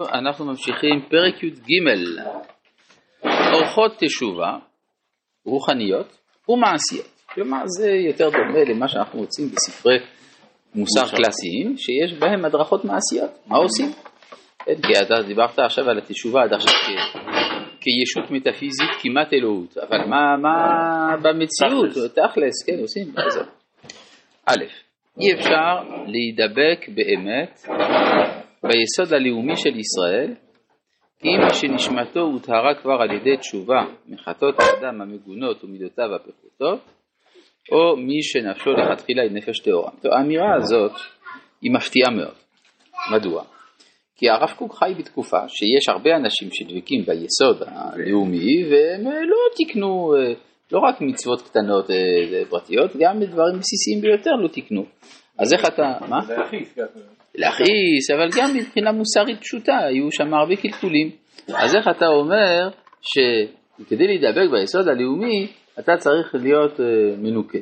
אנחנו ממשיכים פרק י"ג, אורחות תשובה, רוחניות ומעשיות. כלומר זה יותר דומה למה שאנחנו מוצאים בספרי מוסר קלאסיים, שיש בהם הדרכות מעשיות, מה עושים? כן, כי אתה דיברת עכשיו על התשובה עד עכשיו כישות מטאפיזית כמעט אלוהות, אבל מה, מה במציאות, תכלס, כן, עושים, א', אי אפשר להידבק באמת ביסוד הלאומי של ישראל, אם שנשמתו הוטהרה כבר על ידי תשובה מחטאות האדם המגונות ומידותיו הפחותות, או מי שנפשו לכתחילה היא נפש טהורה. האמירה הזאת היא מפתיעה מאוד. מדוע? כי הרב קוק חי בתקופה שיש הרבה אנשים שדבקים ביסוד הלאומי והם לא תיקנו לא רק מצוות קטנות אה, פרטיות, גם דברים בסיסיים ביותר לא תיקנו. אז איך אתה, מה? להכעיס, אבל גם מבחינה מוסרית פשוטה, היו שם הרבה קלקולים. אז איך אתה אומר שכדי להידבק ביסוד הלאומי, אתה צריך להיות uh, מנוקה.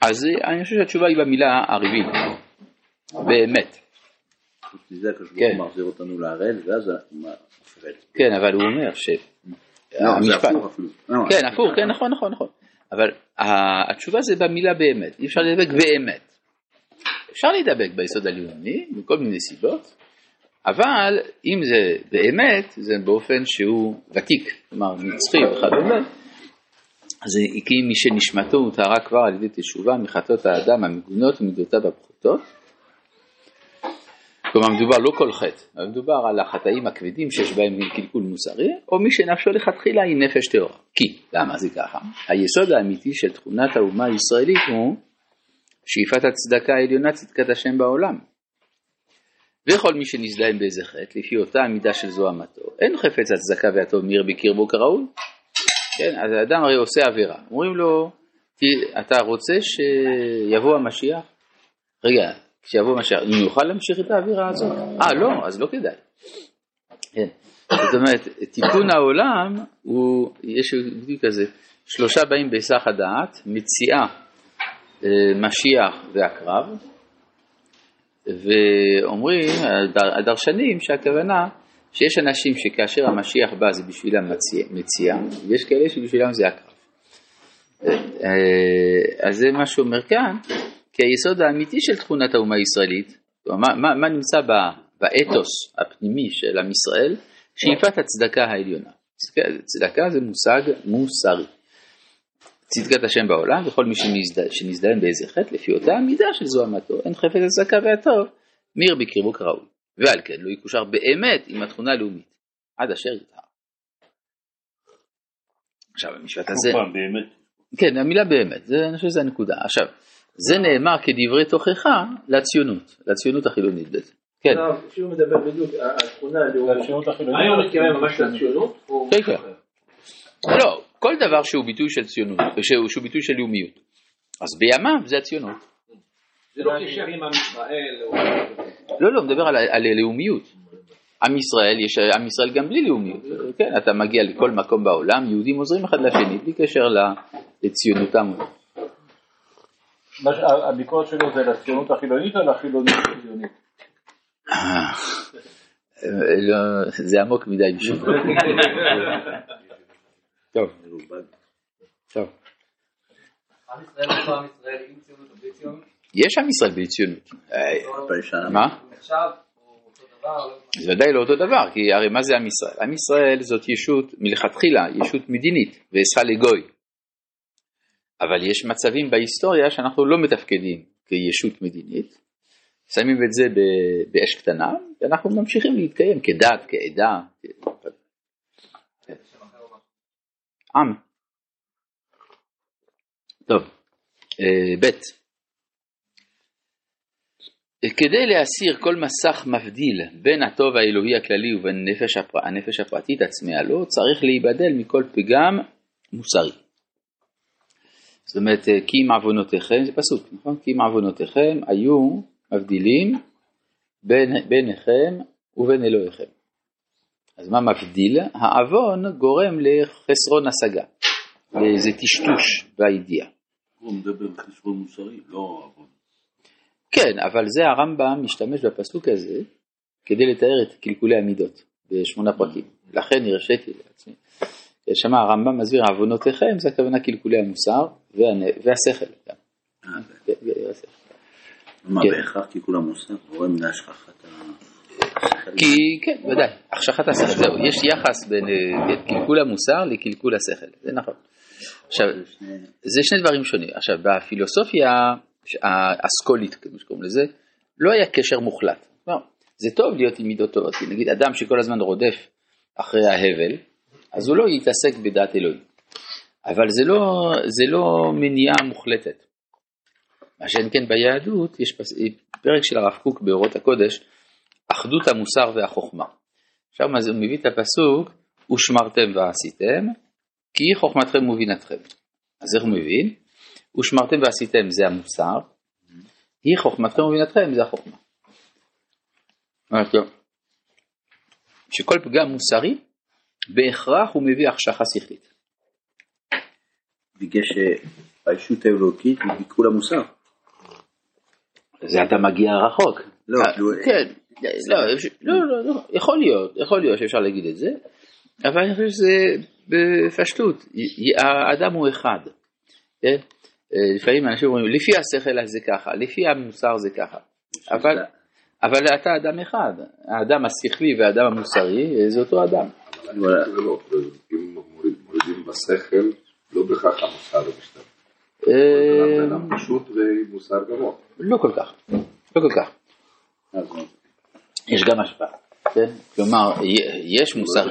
אז אני חושב שהתשובה היא במילה הרביעית, באמת. זה הקדוש ברוך הוא מחזיר אותנו להראל, ואז הוא כן, אבל הוא אומר ש... לא, זה הפוך אפילו. כן, הפוך, כן, נכון, נכון, נכון. אבל התשובה זה במילה באמת, אי אפשר להידבק באמת. אפשר להידבק ביסוד הלאומי מכל מיני סיבות, אבל אם זה באמת, זה באופן שהוא ותיק, כלומר נצחי וכדומה, אז כי מי שנשמתו הותרה כבר על ידי תשובה מחטאות האדם המגונות ומידותיו הפחותות. כלומר מדובר לא כל חטא, מדובר על החטאים הכבדים שיש בהם קלקול מוסרי, או מי שנפשו לכתחילה היא נפש טהורה. כי, למה זה ככה? היסוד האמיתי של תכונת האומה הישראלית הוא שאיפת הצדקה העליונה צדקת השם בעולם. וכל מי שנזדהם באיזה חטא, לפי אותה המידה של זוהמתו, אין חפץ הצדקה והטוב מיר בקרבו כראוי. כן, אז האדם הרי עושה עבירה. אומרים לו, אתה רוצה שיבוא המשיח? רגע, כשיבוא משיח, נוכל להמשיך את האווירה הזאת? אה, לא, אז לא כדאי. כן. זאת אומרת, תיקון העולם הוא, יש בדיוק כזה, שלושה באים בהיסח הדעת, מציאה, אה, משיח והקרב, ואומרים הדרשנים שהכוונה שיש אנשים שכאשר המשיח בא זה בשבילם מציאה, ויש כאלה שבשבילם זה הקרב. אה, אז זה מה שאומר כאן, כי היסוד האמיתי של תכונת האומה הישראלית, מה, מה, מה נמצא באתוס הפנימי של עם ישראל? שאיפת הצדקה העליונה. צדקה זה מושג מוסרי. צדקת השם בעולם וכל מי שנזדהן באיזה חטא לפי אותה המידה של זוהמתו, אין חפץ הצדקה והטוב, מיר בקרבו כראוי. ועל כן לא יקושר באמת עם התכונה הלאומית, עד אשר יטהר. עכשיו המשפט הזה, כן המילה באמת, זה, אני חושב שזו הנקודה. עכשיו, זה נאמר כדברי תוכחה לציונות, לציונות החילונית בעצם. כן. כשהוא מדבר בדיוק, התכונה הלאומית, האם הוא מתכוון ממש לציונות? כן, כן. לא, כל דבר שהוא ביטוי של ציונות, שהוא ביטוי של לאומיות. אז בימיו זה הציונות. זה לא קשר עם עם ישראל? לא, לא, מדבר על לאומיות. עם ישראל, יש עם ישראל גם בלי לאומיות. כן, אתה מגיע לכל מקום בעולם, יהודים עוזרים אחד לשני, בלי קשר לציונותם. הביקורת שלו זה לציונות החילונית או לחילונית הציונית? אה, לא, זה עמוק מדי בשביל טוב. טוב. יש עם ישראל בלי ציונות. אה, מה? זה ודאי לא אותו דבר, כי הרי מה זה עם ישראל? עם ישראל זאת ישות מלכתחילה, ישות מדינית, ואסחה לגוי. אבל יש מצבים בהיסטוריה שאנחנו לא מתפקדים כישות מדינית, שמים את זה באש קטנה, ואנחנו ממשיכים להתקיים כדת, כעדה. עם. טוב, אה, ב' כדי להסיר כל מסך מבדיל בין הטוב האלוהי הכללי ובין הנפש, הפר... הנפש הפרטית עצמיה לו, צריך להיבדל מכל פגם מוסרי. זאת אומרת, אה, כי אם עוונותיכם, זה פסוק, נכון? כי אם עוונותיכם היו מבדילים בין, ביניכם ובין אלוהיכם. אז מה מבדיל? העוון גורם לחסרון השגה, לאיזה טשטוש והידיעה. הוא מדבר חסרון מוסרי, לא עוון. כן, אבל זה הרמב"ם משתמש בפסוק הזה כדי לתאר את קלקולי המידות בשמונה פרקים. לכן הרשיתי לעצמי. שם הרמב"ם מסביר עוונותיכם זה הכוונה קלקולי המוסר והשכל. אה, מה בהכרח קלקול המוסר גורם להשכחת השכל? כי כן, ודאי, החשכת השכל, זהו, יש יחס בין אה, קלקול המוסר לקלקול השכל, זה נכון. עכשיו, זה שני דברים שונים. עכשיו, בפילוסופיה האסכולית, כמו שקוראים לזה, לא היה קשר מוחלט. זה טוב להיות עם מידות טובות, נגיד אדם שכל הזמן רודף אחרי ההבל, אז הוא לא יתעסק בדעת אלוהים. אבל זה לא, זה לא מניעה מוחלטת. מה שאין כן ביהדות, יש פרק של הרב קוק באורות הקודש, אחדות המוסר והחוכמה. עכשיו הוא מביא את הפסוק, ושמרתם ועשיתם, כי חוכמתכם ובינתכם. אז איך הוא מבין? ושמרתם ועשיתם זה המוסר, היא חוכמתכם ובינתכם זה החוכמה. שכל פגם מוסרי בהכרח הוא מביא החשכה שכלית. בגלל שהאישות האלוקית היא ביקול המוסר. זה אתה מגיע רחוק. לא, אה, כן, לא, לא, לא, לא, יכול להיות, יכול להיות שאפשר להגיד את זה, אבל אני חושב שזה בפשטות, האדם הוא אחד. כן? אה, לפעמים אנשים אומרים, לפי השכל זה ככה, לפי המוסר זה ככה. אבל, אבל אתה אדם אחד, האדם השכלי והאדם המוסרי זה אותו אדם. אם מורידים בשכל, לא בהכרח המוסר לא משתנה. אה, אדם פשוט ומוסר גבוה. לא כל כך, לא כל כך. יש גם השפעה, כן? כלומר, יש מוסר,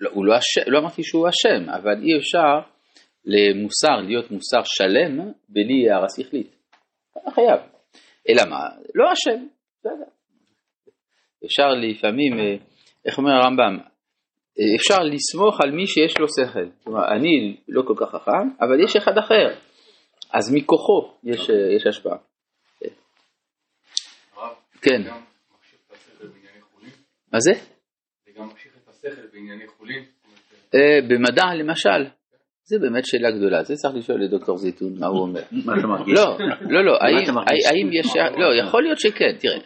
לא, הוא לא, אשם, לא אמרתי שהוא אשם, אבל אי אפשר למוסר להיות מוסר שלם בלי הערה שכלית. אתה חייב. אלא מה? לא אשם, בסדר. אפשר לפעמים, אה, איך אומר הרמב"ם, אפשר לסמוך על מי שיש לו שכל. כלומר, אני לא כל כך חכם, אבל יש אחד אחר. אז מכוחו יש, אה, יש השפעה. כן. מה זה? זה גם ממשיך את השכל בענייני חולין. אה, במדע למשל, זה באמת שאלה גדולה, זה צריך לשאול את דוקטור זיתון מה הוא אומר. מה אתה מרגיש? לא, לא, לא, האם יש, לא, יכול להיות שכן, תראה,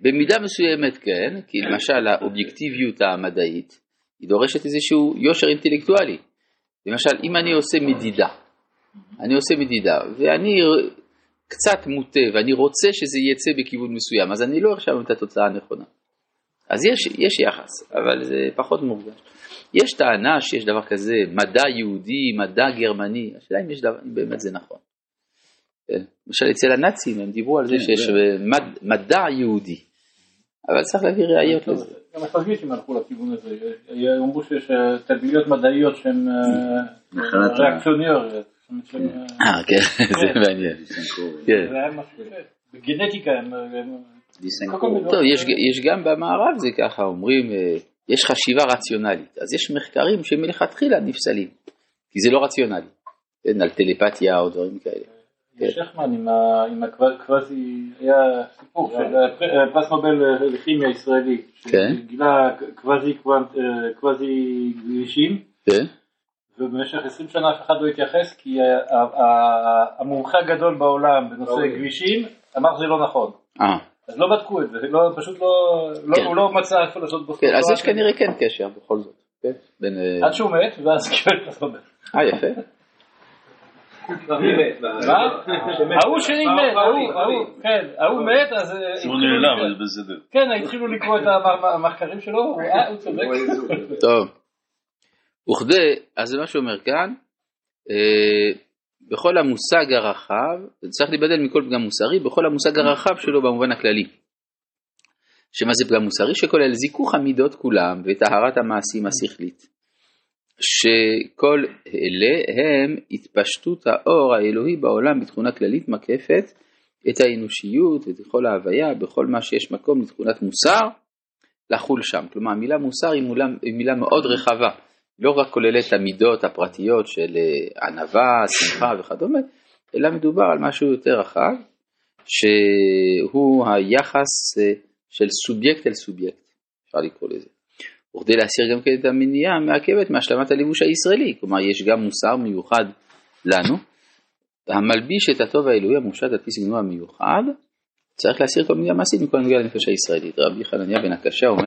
במידה מסוימת כן, כי למשל האובייקטיביות המדעית, היא דורשת איזשהו יושר אינטלקטואלי. למשל, אם אני עושה מדידה, אני עושה מדידה, ואני קצת מוטה, ואני רוצה שזה יצא בכיוון מסוים, אז אני לא ארשם את התוצאה הנכונה. אז יש, יש יחס, אבל זה פחות מורגש. יש טענה שיש דבר כזה, מדע יהודי, מדע גרמני, השאלה אם יש דבר, אם באמת זה נכון. כן. למשל אצל הנאצים הם דיברו על זה כן, שיש מד, מדע יהודי, אבל צריך להביא ראיות לזה. גם הסטרגיסטים הלכו לכיוון הזה, אמרו שיש אה, תלמידיות מדעיות שהן אה, ריאקציוניות. אה, כן, זה מעניין. כן. בגנטיקה הם... טוב, יש גם במערב זה ככה, אומרים, אה, יש חשיבה רציונלית, אז יש מחקרים שמלכתחילה נפסלים, כי זה לא רציונלי, כן, על טלפתיה או דברים כאלה. שכמן עם הקוואזי, היה סיפור של אה, פרס נובל לכימיה ישראלי, כן. שגילה קוואזי גבישים, כן. ובמשך 20 שנה אף אחד לא התייחס כי המומחה הגדול בעולם בנושא אוקיי. כבישים אמר שזה לא נכון. אה. אז לא בדקו את זה, לא, פשוט לא, לא, כן. הוא לא מצא איפה לעשות בו. כן, אז יש כנראה כן קשר בכל זאת. כן? בין, אה, עד שהוא מת, ואז קיבל את הסובל. אה, יפה. ההוא שלי מת, ההוא, כן, ההוא מת, אז... הוא נעלם, זה בסדר. כן, התחילו לקרוא את המחקרים שלו, הוא צודק. טוב. וכדי, אז זה מה שאומר כאן, אה, בכל המושג הרחב, צריך להיבדל מכל פגם מוסרי, בכל המושג הרחב שלו במובן הכללי. שמה זה פגם מוסרי? שכולל זיכוך המידות כולם וטהרת המעשים השכלית. שכל אלה הם התפשטות האור האלוהי בעולם בתכונה כללית מקפת את האנושיות ואת כל ההוויה בכל מה שיש מקום לתכונת מוסר לחול שם. כלומר המילה מוסר היא מילה, היא מילה מאוד רחבה. לא רק כולל את המידות הפרטיות של אה, ענווה, שמחה וכדומה, אלא מדובר על משהו יותר רחב, שהוא היחס אה, של סובייקט אל סובייקט, אפשר לקרוא לזה. וכדי להסיר גם כן את המניעה המעכבת מהשלמת הלבוש הישראלי, כלומר יש גם מוסר מיוחד לנו, המלביש את הטוב האלוהי המושת על פי סגנונו המיוחד, צריך להסיר כל מיני מעשית מכל הנוגע לנפש הישראלית. רבי חנניה בן הקשה אומר